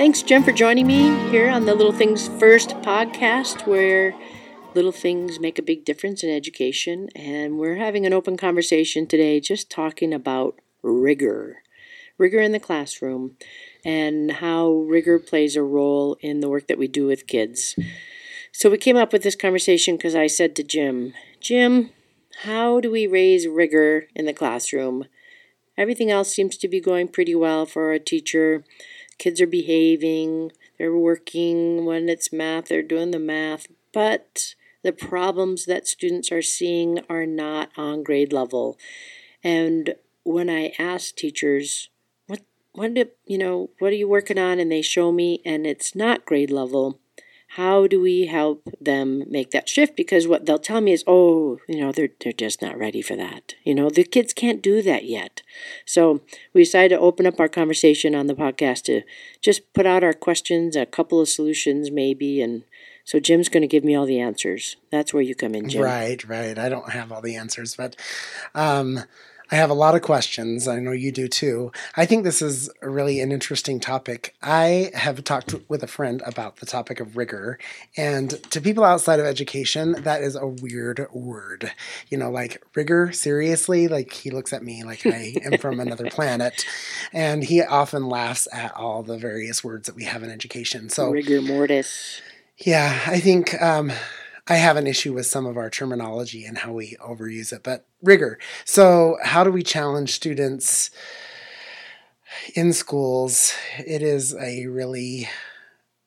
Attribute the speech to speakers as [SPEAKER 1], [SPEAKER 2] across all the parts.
[SPEAKER 1] Thanks, Jen, for joining me here on the Little Things First podcast, where little things make a big difference in education. And we're having an open conversation today, just talking about rigor rigor in the classroom and how rigor plays a role in the work that we do with kids. So we came up with this conversation because I said to Jim, Jim, how do we raise rigor in the classroom? Everything else seems to be going pretty well for a teacher kids are behaving, they're working. When it's math, they're doing the math. But the problems that students are seeing are not on grade level. And when I ask teachers, what, what, do, you know, what are you working on? And they show me, and it's not grade level, how do we help them make that shift because what they'll tell me is oh you know they're they're just not ready for that you know the kids can't do that yet so we decided to open up our conversation on the podcast to just put out our questions a couple of solutions maybe and so Jim's going to give me all the answers. That's where you come in, Jim.
[SPEAKER 2] Right, right. I don't have all the answers, but um, I have a lot of questions. I know you do too. I think this is really an interesting topic. I have talked with a friend about the topic of rigor, and to people outside of education, that is a weird word. You know, like rigor, seriously? Like he looks at me like I am from another planet, and he often laughs at all the various words that we have in education. So,
[SPEAKER 1] rigor mortis.
[SPEAKER 2] Yeah, I think. Um, I have an issue with some of our terminology and how we overuse it, but rigor. So, how do we challenge students in schools? It is a really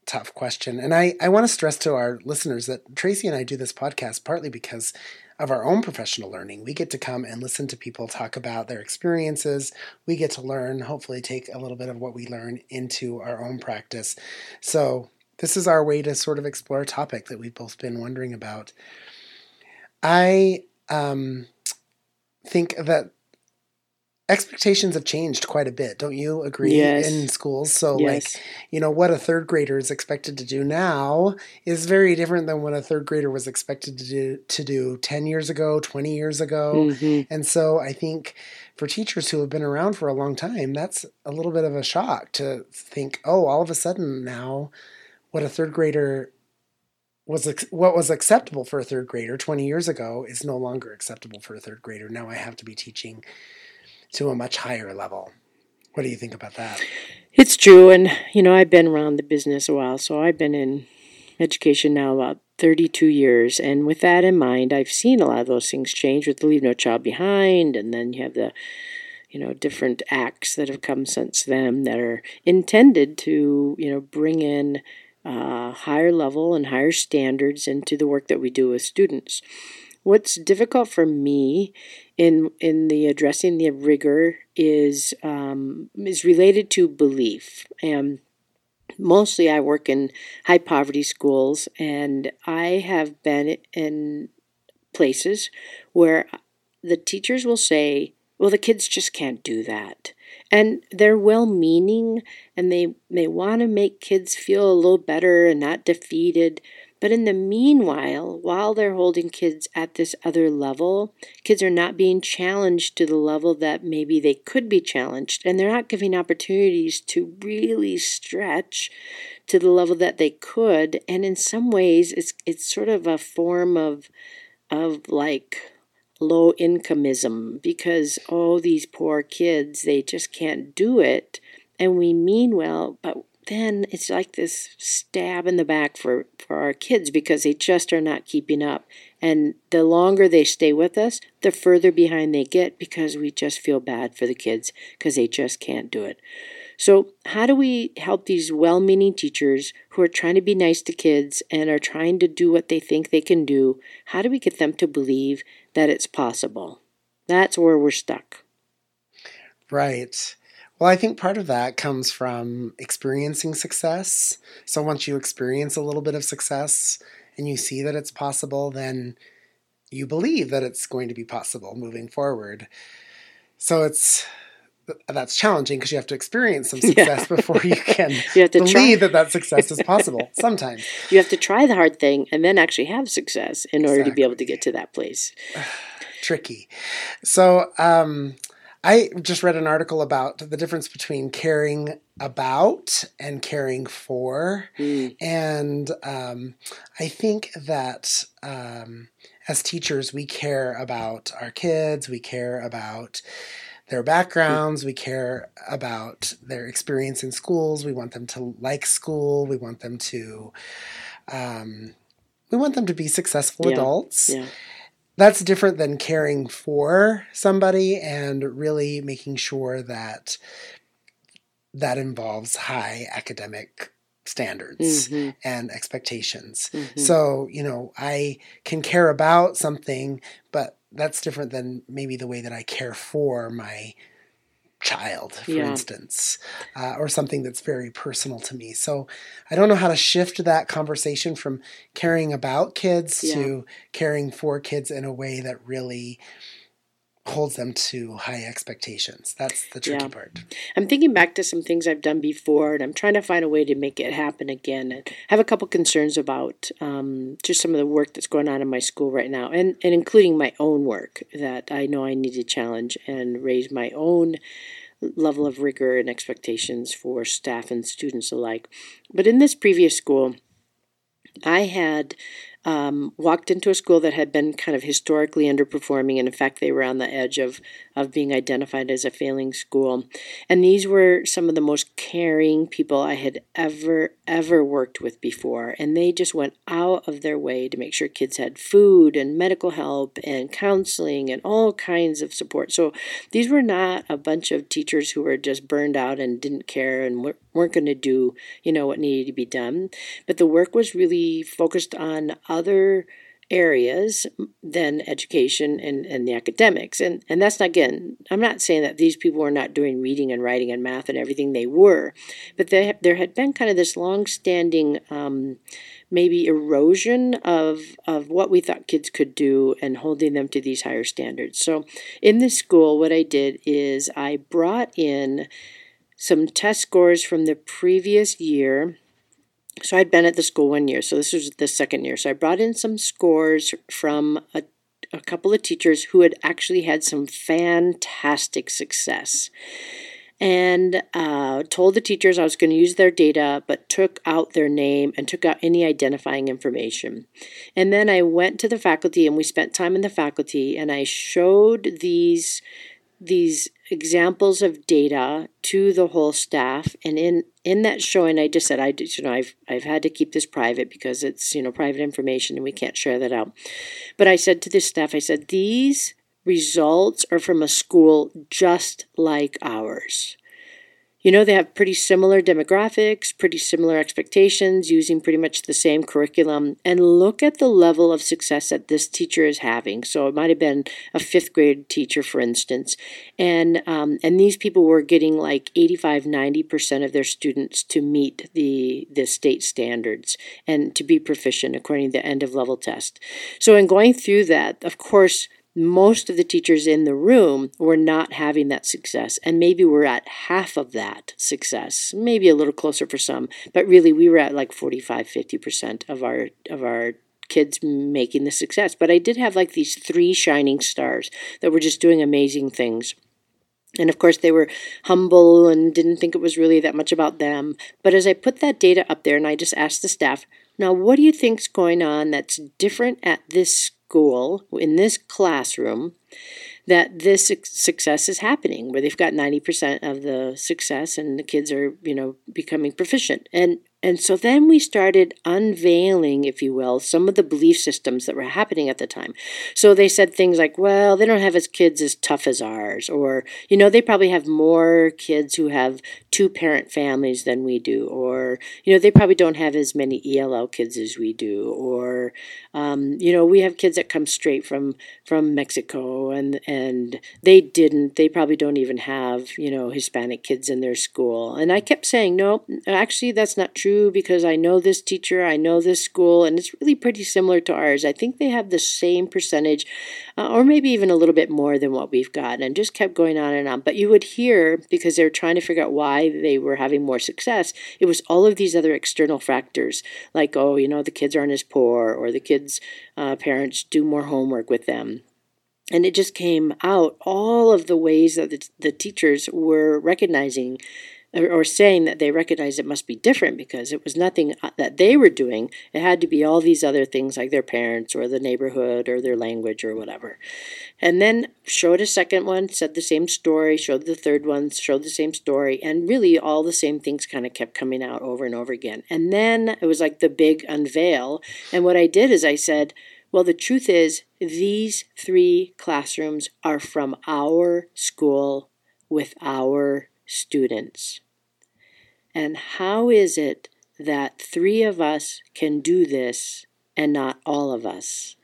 [SPEAKER 2] tough question. And I, I want to stress to our listeners that Tracy and I do this podcast partly because of our own professional learning. We get to come and listen to people talk about their experiences. We get to learn, hopefully, take a little bit of what we learn into our own practice. So, this is our way to sort of explore a topic that we've both been wondering about. I um, think that expectations have changed quite a bit don't you agree
[SPEAKER 1] yes.
[SPEAKER 2] in schools so
[SPEAKER 1] yes.
[SPEAKER 2] like you know what a third grader is expected to do now is very different than what a third grader was expected to do to do 10 years ago 20 years ago
[SPEAKER 1] mm-hmm.
[SPEAKER 2] and so i think for teachers who have been around for a long time that's a little bit of a shock to think oh all of a sudden now what a third grader was what was acceptable for a third grader 20 years ago is no longer acceptable for a third grader. Now I have to be teaching to a much higher level. What do you think about that?
[SPEAKER 1] It's true. And, you know, I've been around the business a while. So I've been in education now about 32 years. And with that in mind, I've seen a lot of those things change with the Leave No Child Behind. And then you have the, you know, different acts that have come since then that are intended to, you know, bring in uh, higher level and higher standards into the work that we do with students. What's difficult for me in in the addressing the rigor is um, is related to belief and mostly I work in high poverty schools and I have been in places where the teachers will say, well, the kids just can't do that and they're well meaning and they they want to make kids feel a little better and not defeated. But in the meanwhile while they're holding kids at this other level kids are not being challenged to the level that maybe they could be challenged. And they're not giving opportunities to really stretch to the level that they could. And in some ways it's it's sort of a form of of like low incomeism because oh these poor kids they just can't do it. And we mean well but then it's like this stab in the back for for our kids because they just are not keeping up. And the longer they stay with us the further behind they get because we just feel bad for the kids because they just can't do it. So, how do we help these well meaning teachers who are trying to be nice to kids and are trying to do what they think they can do? How do we get them to believe that it's possible? That's where we're stuck.
[SPEAKER 2] Right. Well, I think part of that comes from experiencing success. So, once you experience a little bit of success and you see that it's possible, then you believe that it's going to be possible moving forward. So, it's that's challenging because you have to experience some success yeah. before you can you have to believe try. that that success is possible. Sometimes
[SPEAKER 1] you have to try the hard thing and then actually have success in order to be able to get to that place.
[SPEAKER 2] Tricky. So um, I just read an article about the difference between caring about and caring for.
[SPEAKER 1] Mm.
[SPEAKER 2] And um, I think that um, as teachers, we care about our kids, we care about their backgrounds, we care about their experience in schools, we want them to like school, we want them to. Um, we want them to be successful
[SPEAKER 1] Yeah.
[SPEAKER 2] adults
[SPEAKER 1] Yeah.
[SPEAKER 2] that's different than caring for somebody and really making sure that that involves high academic standards
[SPEAKER 1] Mhm.
[SPEAKER 2] and expectations.
[SPEAKER 1] Mhm.
[SPEAKER 2] So, you know, I can care about something, but that's different than maybe the way that I care for my child, for
[SPEAKER 1] Yeah.
[SPEAKER 2] instance, uh, or something that's very personal to me. So I don't know how to shift that conversation from caring about kids
[SPEAKER 1] Yeah.
[SPEAKER 2] to caring for kids in a way that really holds them to high expectations. That's the tricky
[SPEAKER 1] Yeah.
[SPEAKER 2] part.
[SPEAKER 1] I'm thinking back to some things I've done before, and I'm trying to find a way to make it happen again. I have a couple concerns about um, just some of the work that's going on in my school right now, and, and including my own work that I know I need to challenge and raise my own level of rigor and expectations for staff and students alike. But in this previous school, I had um, walked into a school that had been kind of historically underperforming, and in fact, they were on the edge of of being identified as a failing school. And these were some of the most caring people I had ever ever worked with before, and they just went out of their way to make sure kids had food and medical help and counseling and all kinds of support. So these were not a bunch of teachers who were just burned out and didn't care and weren't weren't going to do you know what needed to be done but the work was really focused on other areas than education and, and the academics and and that's not again i'm not saying that these people were not doing reading and writing and math and everything they were but they, there had been kind of this long-standing um, maybe erosion of of what we thought kids could do and holding them to these higher standards so in this school what i did is i brought in some test scores from the previous year. So I'd been at the school one year, so this was the second year. So I brought in some scores from a, a couple of teachers who had actually had some fantastic success. And uh, told the teachers I was going to use their data, but took out their name and took out any identifying information. And then I went to the faculty and we spent time in the faculty and I showed these these examples of data to the whole staff. And in in that showing i just said i just, you know i've i've had to keep this private because it's you know private information and we can't share that out. But i said to the staff i said these results are from a school just like ours you know, they have pretty similar demographics, pretty similar expectations, using pretty much the same curriculum. And look at the level of success that this teacher is having. So it might have been a fifth grade teacher, for instance. And, um, and these people were getting like 85, 90% of their students to meet the, the state standards and to be proficient according to the end of level test. So in going through that, of course, most of the teachers in the room were not having that success and maybe we're at half of that success maybe a little closer for some but really we were at like 45 50% of our of our kids making the success but i did have like these three shining stars that were just doing amazing things and of course, they were humble and didn't think it was really that much about them. But as I put that data up there and I just asked the staff, now what do you think's going on that's different at this school, in this classroom, that this success is happening, where they've got 90% of the success and the kids are, you know, becoming proficient. And and so then we started unveiling, if you will, some of the belief systems that were happening at the time. So they said things like, well, they don't have as kids as tough as ours, or, you know, they probably have more kids who have two parent families than we do, or, you know, they probably don't have as many ELL kids as we do, or, um, you know, we have kids that come straight from from Mexico and and they didn't. They probably don't even have, you know, Hispanic kids in their school. And I kept saying, no, actually that's not true because I know this teacher, I know this school, and it's really pretty similar to ours. I think they have the same percentage, uh, or maybe even a little bit more than what we've got, and just kept going on and on. But you would hear because they were trying to figure out why they were having more success. It was all of these other external factors, like oh, you know, the kids aren't as poor, or the kids' uh, parents do more homework with them and it just came out all of the ways that the, the teachers were recognizing or saying that they recognized it must be different because it was nothing uh, that they were doing. It had to be all these other things like their parents or the neighborhood or their language or whatever. And then showed a second one, said the same story, showed the third one, showed the same story, and really all the same things kind of kept coming out over and over again. And then it was like the big unveil. And what I did is I said, well, the truth is, these three classrooms are from our school with our students. And how is it that three of us can do this and not all of us?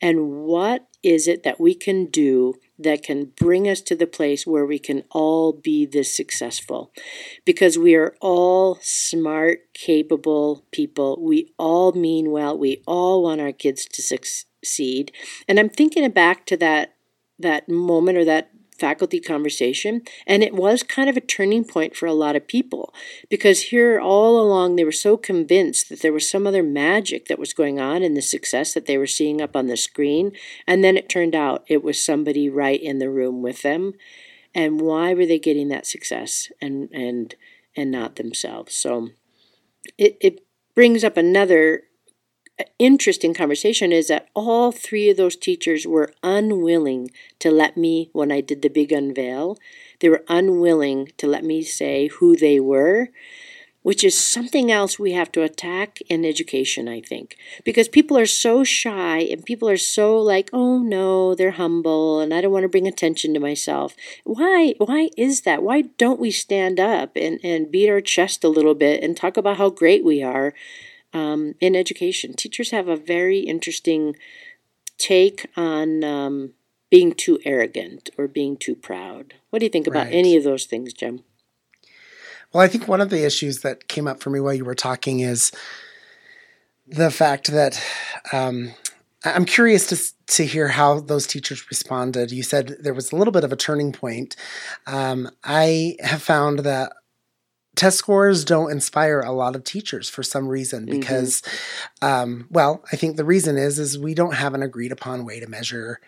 [SPEAKER 1] And what is it that we can do that can bring us to the place where we can all be this successful? Because we are all smart, capable people. We all mean well. We all want our kids to succeed. And I'm thinking back to that that moment or that faculty conversation. And it was kind of a turning point for a lot of people because here all along they were so convinced that there was some other magic that was going on in the success that they were seeing up on the screen. And then it turned out it was somebody right in the room with them. And why were they getting that success and and and not themselves? So it, it brings up another interesting conversation is that all three of those teachers were unwilling to let me, when I did the big unveil, they were unwilling to let me say who they were, which is something else we have to attack in education, I think. Because people are so shy and people are so like, oh no, they're humble and I don't want to bring attention to myself. Why why is that? Why don't we stand up and, and beat our chest a little bit and talk about how great we are? Um, in education. Teachers have a very interesting take on um, being too arrogant or being too proud. What do you think about right. any of those things, Jim?
[SPEAKER 2] Well, I think one of the issues that came up for me while you were talking is the fact that um, I'm curious to to hear how those teachers responded. You said there was a little bit of a turning point. Um, I have found that test scores don't inspire a lot of teachers for some reason mm-hmm. because mm-hmm. um, well i think the reason is is we don't have an agreed upon way to measure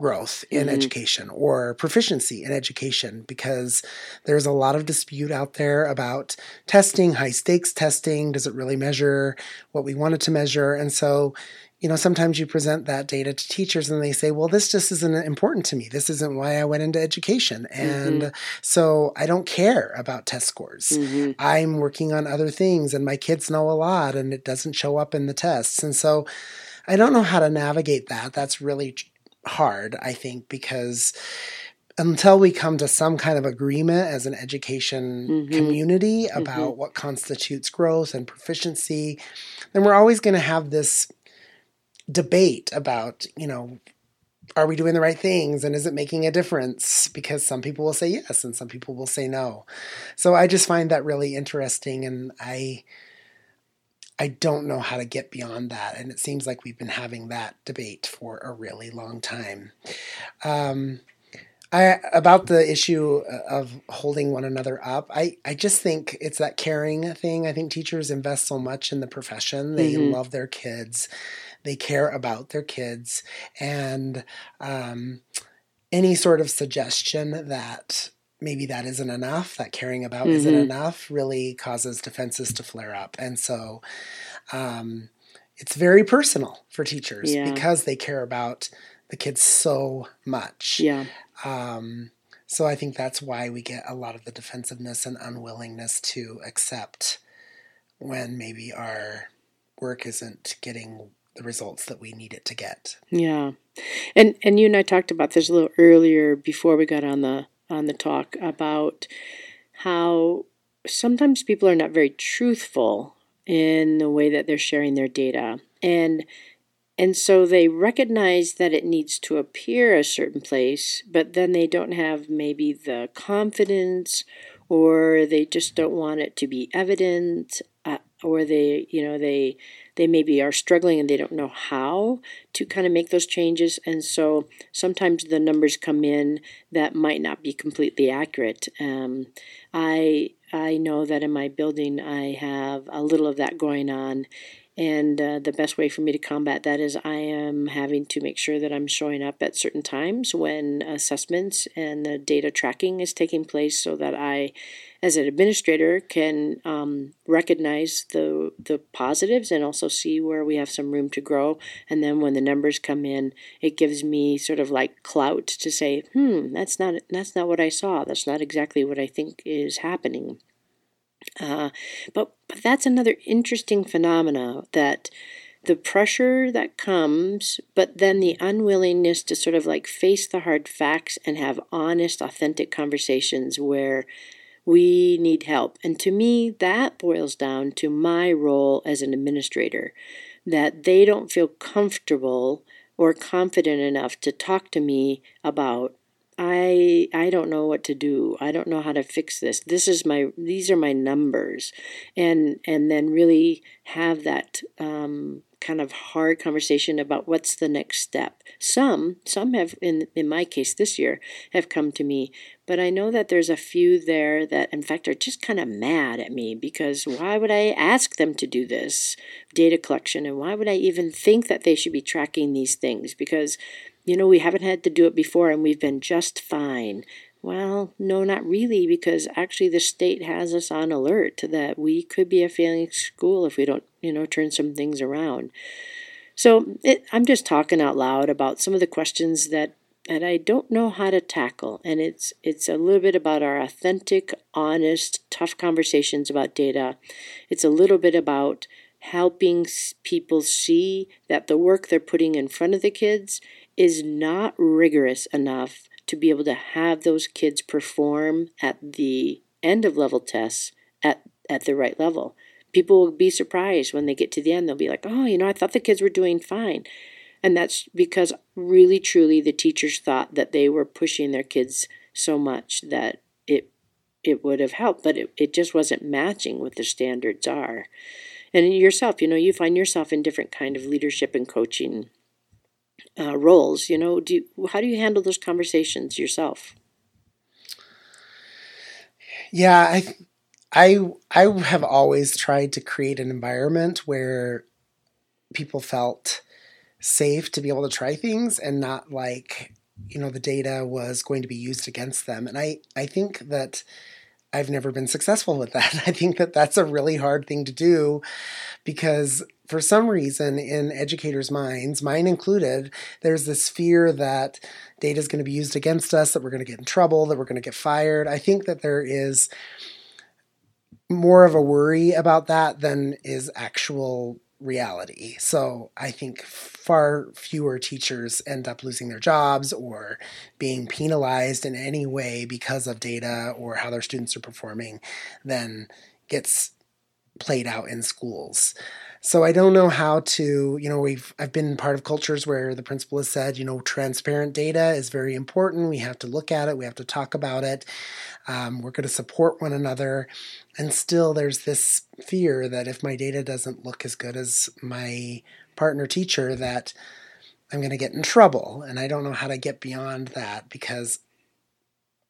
[SPEAKER 2] growth in mm-hmm. education or proficiency in education because there's a lot of dispute out there about testing high stakes testing does it really measure what we want it to measure and so you know, sometimes you present that data to teachers and they say, well, this just isn't important to me. This isn't why I went into education. And mm-hmm. so I don't care about test scores. Mm-hmm. I'm working on other things and my kids know a lot and it doesn't show up in the tests. And so I don't know how to navigate that. That's really hard, I think, because until we come to some kind of agreement as an education mm-hmm. community about mm-hmm. what constitutes growth and proficiency, then we're always going to have this debate about, you know, are we doing the right things and is it making a difference? Because some people will say yes and some people will say no. So I just find that really interesting and I I don't know how to get beyond that. And it seems like we've been having that debate for a really long time. Um, I, about the issue of holding one another up, I, I just think it's that caring thing. I think teachers invest so much in the profession. They mm-hmm. love their kids they care about their kids, and um, any sort of suggestion that maybe that isn't enough, that caring about mm-hmm. isn't enough, really causes defenses to flare up. And so um, it's very personal for teachers yeah. because they care about the kids so much.
[SPEAKER 1] Yeah.
[SPEAKER 2] Um, so I think that's why we get a lot of the defensiveness and unwillingness to accept when maybe our work isn't getting the results that we need it to get.
[SPEAKER 1] Yeah. And and you and I talked about this a little earlier before we got on the on the talk about how sometimes people are not very truthful in the way that they're sharing their data. And and so they recognize that it needs to appear a certain place, but then they don't have maybe the confidence or they just don't want it to be evident uh, or they you know they they maybe are struggling and they don't know how to kind of make those changes. And so sometimes the numbers come in that might not be completely accurate. Um, I I know that in my building I have a little of that going on. And uh, the best way for me to combat that is I am having to make sure that I'm showing up at certain times when assessments and the data tracking is taking place so that I, as an administrator, can um, recognize the, the positives and also see where we have some room to grow. And then when the numbers come in, it gives me sort of like clout to say, hmm, that's not, that's not what I saw. That's not exactly what I think is happening. Uh, but, but that's another interesting phenomena that the pressure that comes, but then the unwillingness to sort of like face the hard facts and have honest, authentic conversations where we need help. And to me, that boils down to my role as an administrator that they don't feel comfortable or confident enough to talk to me about I I don't know what to do. I don't know how to fix this. This is my these are my numbers, and and then really have that um, kind of hard conversation about what's the next step. Some some have in in my case this year have come to me, but I know that there's a few there that in fact are just kind of mad at me because why would I ask them to do this data collection and why would I even think that they should be tracking these things because you know, we haven't had to do it before and we've been just fine. Well, no, not really, because actually the state has us on alert that we could be a failing school if we don't, you know, turn some things around. So it, I'm just talking out loud about some of the questions that that I don't know how to tackle, and it's it's a little bit about our authentic, honest, tough conversations about data. It's a little bit about helping people see that the work they're putting in front of the kids is not rigorous enough to be able to have those kids perform at the end of level tests at, at the right level. People will be surprised when they get to the end. They'll be like, oh, you know, I thought the kids were doing fine. And that's because really, truly, the teachers thought that they were pushing their kids so much that it it would have helped, but it, it just wasn't matching what the standards are. And yourself, you know, you find yourself in different kind of leadership and coaching uh, roles. You know, do you, how do you handle those conversations yourself?
[SPEAKER 2] Yeah, I, I, I have always tried to create an environment where people felt safe to be able to try things and not like you know the data was going to be used against them and i i think that i've never been successful with that i think that that's a really hard thing to do because for some reason in educators' minds, mine included, there's this fear that data is going to be used against us, that we're going to get in trouble, that we're going to get fired. I think that there is more of a worry about that than is actual reality. So I think far fewer teachers end up losing their jobs or being penalized in any way because of data or how their students are performing than gets played out in schools. So I don't know how to, you know, we've I've been part of cultures where the principal has said, you know, transparent data is very important. We have to look at it. We have to talk about it. Um, we're going to support one another, and still there's this fear that if my data doesn't look as good as my partner teacher, that I'm going to get in trouble. And I don't know how to get beyond that because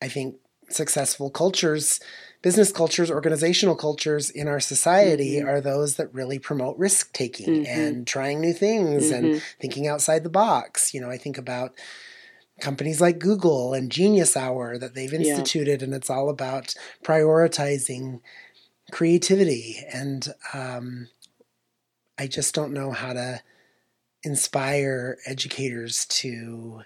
[SPEAKER 2] I think successful cultures business cultures, organizational cultures in our society mm-hmm. are those that really promote risk taking mm-hmm. and trying new things mm-hmm. and thinking outside the box. You know, I think about companies like Google and Genius Hour that they've instituted, yeah. and it's all about prioritizing creativity. And um, I just don't know how to inspire educators to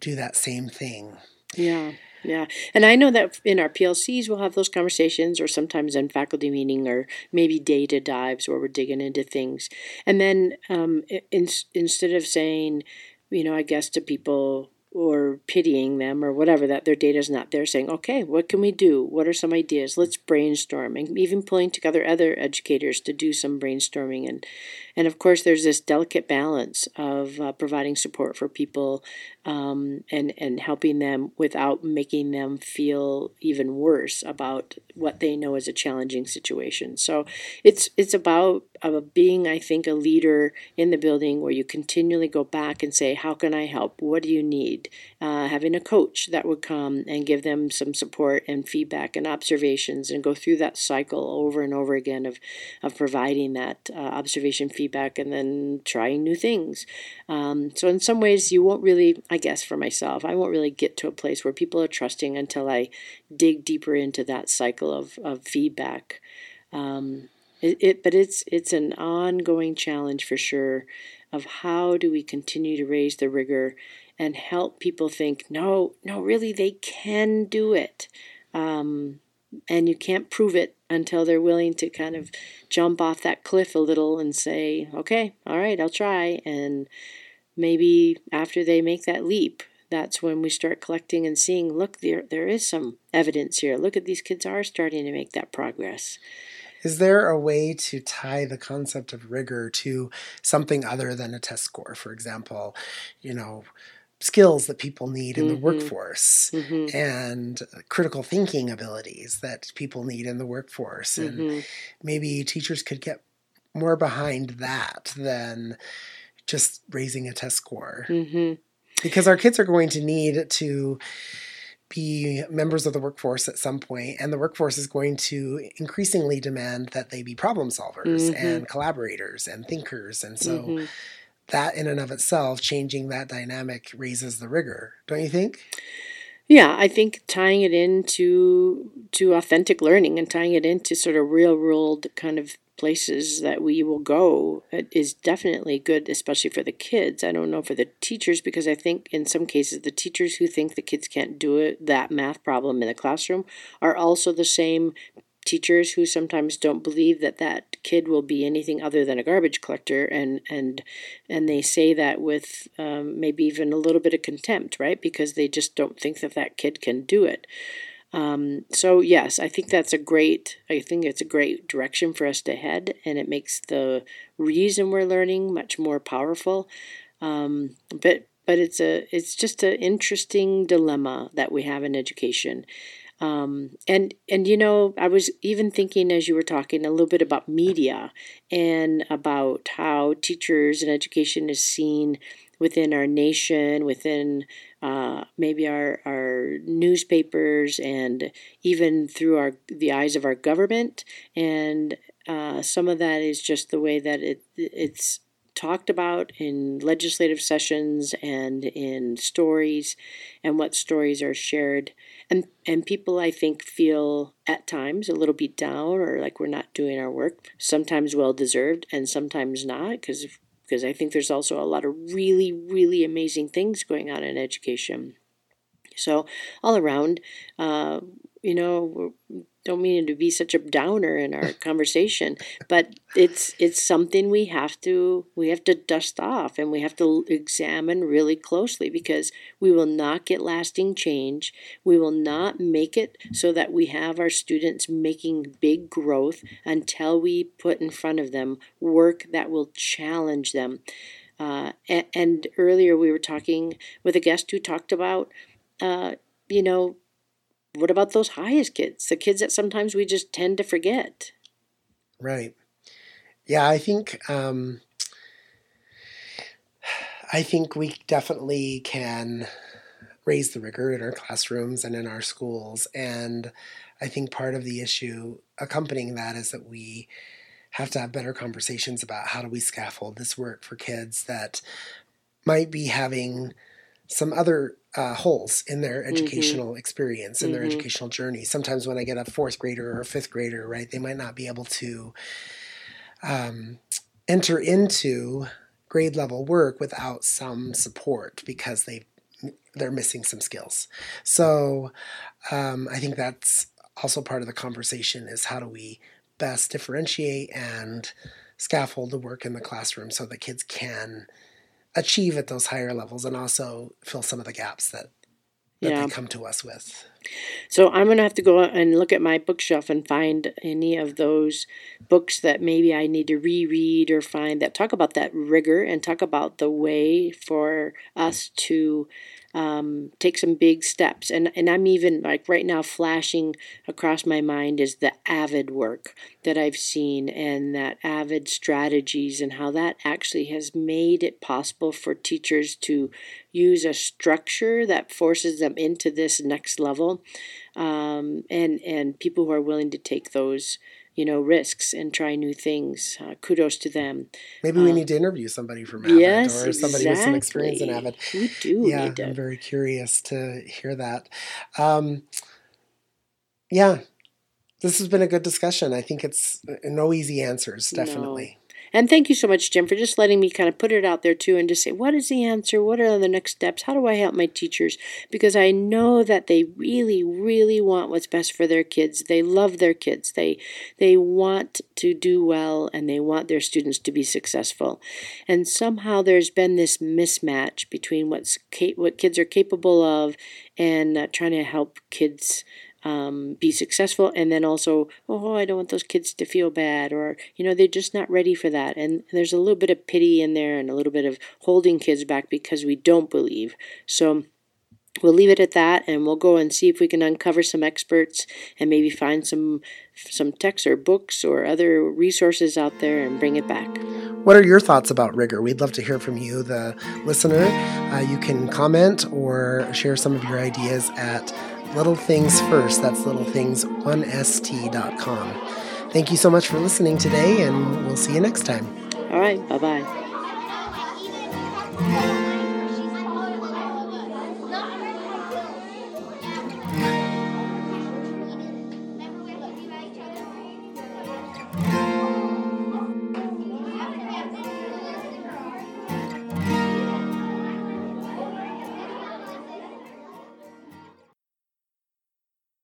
[SPEAKER 2] do that same thing.
[SPEAKER 1] Yeah. Yeah. And I know that in our PLCs, we'll have those conversations, or sometimes in faculty meeting, or maybe data dives where we're digging into things. And then um, in, instead of saying, you know, I guess to people, or pitying them or whatever that their data is not there saying okay what can we do what are some ideas let's brainstorm and even pulling together other educators to do some brainstorming and and of course there's this delicate balance of uh, providing support for people um, and and helping them without making them feel even worse about what they know is a challenging situation. So it's it's about of being, I think, a leader in the building where you continually go back and say, How can I help? What do you need? Uh, having a coach that would come and give them some support and feedback and observations and go through that cycle over and over again of, of providing that uh, observation feedback and then trying new things. Um, so, in some ways, you won't really, I guess for myself, I won't really get to a place where people are trusting until I dig deeper into that cycle of, of feedback. Um, it, it, but it's it's an ongoing challenge for sure of how do we continue to raise the rigor and help people think no no really they can do it um, and you can't prove it until they're willing to kind of jump off that cliff a little and say okay all right i'll try and maybe after they make that leap that's when we start collecting and seeing look there there is some evidence here look at these kids are starting to make that progress
[SPEAKER 2] is there a way to tie the concept of rigor to something other than a test score? For example, you know, skills that people need in mm-hmm. the workforce mm-hmm. and critical thinking abilities that people need in the workforce. And mm-hmm. maybe teachers could get more behind that than just raising a test score. Mm-hmm. Because our kids are going to need to be members of the workforce at some point, and the workforce is going to increasingly demand that they be problem solvers mm-hmm. and collaborators and thinkers. And so, mm-hmm. that in and of itself, changing that dynamic raises the rigor, don't you think?
[SPEAKER 1] Yeah, I think tying it into to authentic learning and tying it into sort of real world kind of places that we will go is definitely good, especially for the kids. I don't know for the teachers because I think in some cases the teachers who think the kids can't do it, that math problem in the classroom are also the same teachers who sometimes don't believe that that kid will be anything other than a garbage collector and and and they say that with um, maybe even a little bit of contempt right because they just don't think that that kid can do it um, so yes, I think that's a great. I think it's a great direction for us to head, and it makes the reason we're learning much more powerful. Um, but but it's a it's just an interesting dilemma that we have in education. Um, and and you know, I was even thinking as you were talking a little bit about media and about how teachers and education is seen within our nation, within uh, maybe our, our newspapers, and even through our the eyes of our government. And uh, some of that is just the way that it it's talked about in legislative sessions and in stories and what stories are shared and and people i think feel at times a little beat down or like we're not doing our work sometimes well deserved and sometimes not because because I think there's also a lot of really, really amazing things going on in education. So, all around, uh, you know, don't mean to be such a downer in our conversation, but it's it's something we have to we have to dust off and we have to examine really closely because we will not get lasting change. We will not make it so that we have our students making big growth until we put in front of them work that will challenge them. Uh, and, and, earlier we were talking with a guest who talked about, uh, you know, what about those highest kids? The kids that sometimes we just tend to forget.
[SPEAKER 2] Right. Yeah, I think um, I think we definitely can raise the rigor in our classrooms and in our schools. And I think part of the issue accompanying that is that we have to have better conversations about how do we scaffold this work for kids that might be having some other uh, holes in their mm-hmm. educational mm-hmm. experience in mm-hmm. their educational journey. Sometimes when I get a fourth grader or a fifth grader, right, they might not be able to um, enter into grade level work without some support because they they're missing some skills. So um, I think that's also part of the conversation is how do we best differentiate and scaffold the work in the classroom so that kids can achieve at those higher levels and also fill some of the gaps that that
[SPEAKER 1] Yeah.
[SPEAKER 2] they come to us with.
[SPEAKER 1] So I'm gonna have to go and look at my bookshelf and find any of those books that maybe I need to reread or find that talk about that rigor and talk about the way for us to um, take some big steps. And and I'm even like right now flashing across my mind is the avid work that I've seen and that avid strategies and how that actually has made it possible for teachers to use a structure that forces them into this next level um, and and people who are willing to take those you know risks and try new things uh, kudos to them
[SPEAKER 2] Maybe we
[SPEAKER 1] Um,
[SPEAKER 2] need to interview somebody from Avid
[SPEAKER 1] yes
[SPEAKER 2] or somebody with some experience in
[SPEAKER 1] exactly.
[SPEAKER 2] Avid.
[SPEAKER 1] we do
[SPEAKER 2] yeah, I'm very curious to hear that. Um, yeah, this has been a good discussion. I think it's uh, no easy answers,
[SPEAKER 1] No. And thank you so much, Jim, for just letting me kind of put it out there too and just say, what is the answer? What are the next steps? How do I help my teachers? Because I know that they really, really want what's best for their kids. They love their kids. They they want to do well and they want their students to be successful. And somehow there's been this mismatch between what's what kids are capable of and uh, trying to help kids um, be successful and then also oh i don't want those kids to feel bad or you know they're just not ready for that and there's a little bit of pity in there and a little bit of holding kids back because we don't believe so we'll leave it at that and we'll go and see if we can uncover some experts and maybe find some some texts or books or other resources out there and bring it back
[SPEAKER 2] What are your thoughts about rigor? We'd love to hear from you, the listener. Uh, you can comment or share some of your ideas at Little Things First. That's littlethings1st.com. Thank you so much for listening today, and we'll see you next time.
[SPEAKER 1] All right. Bye bye.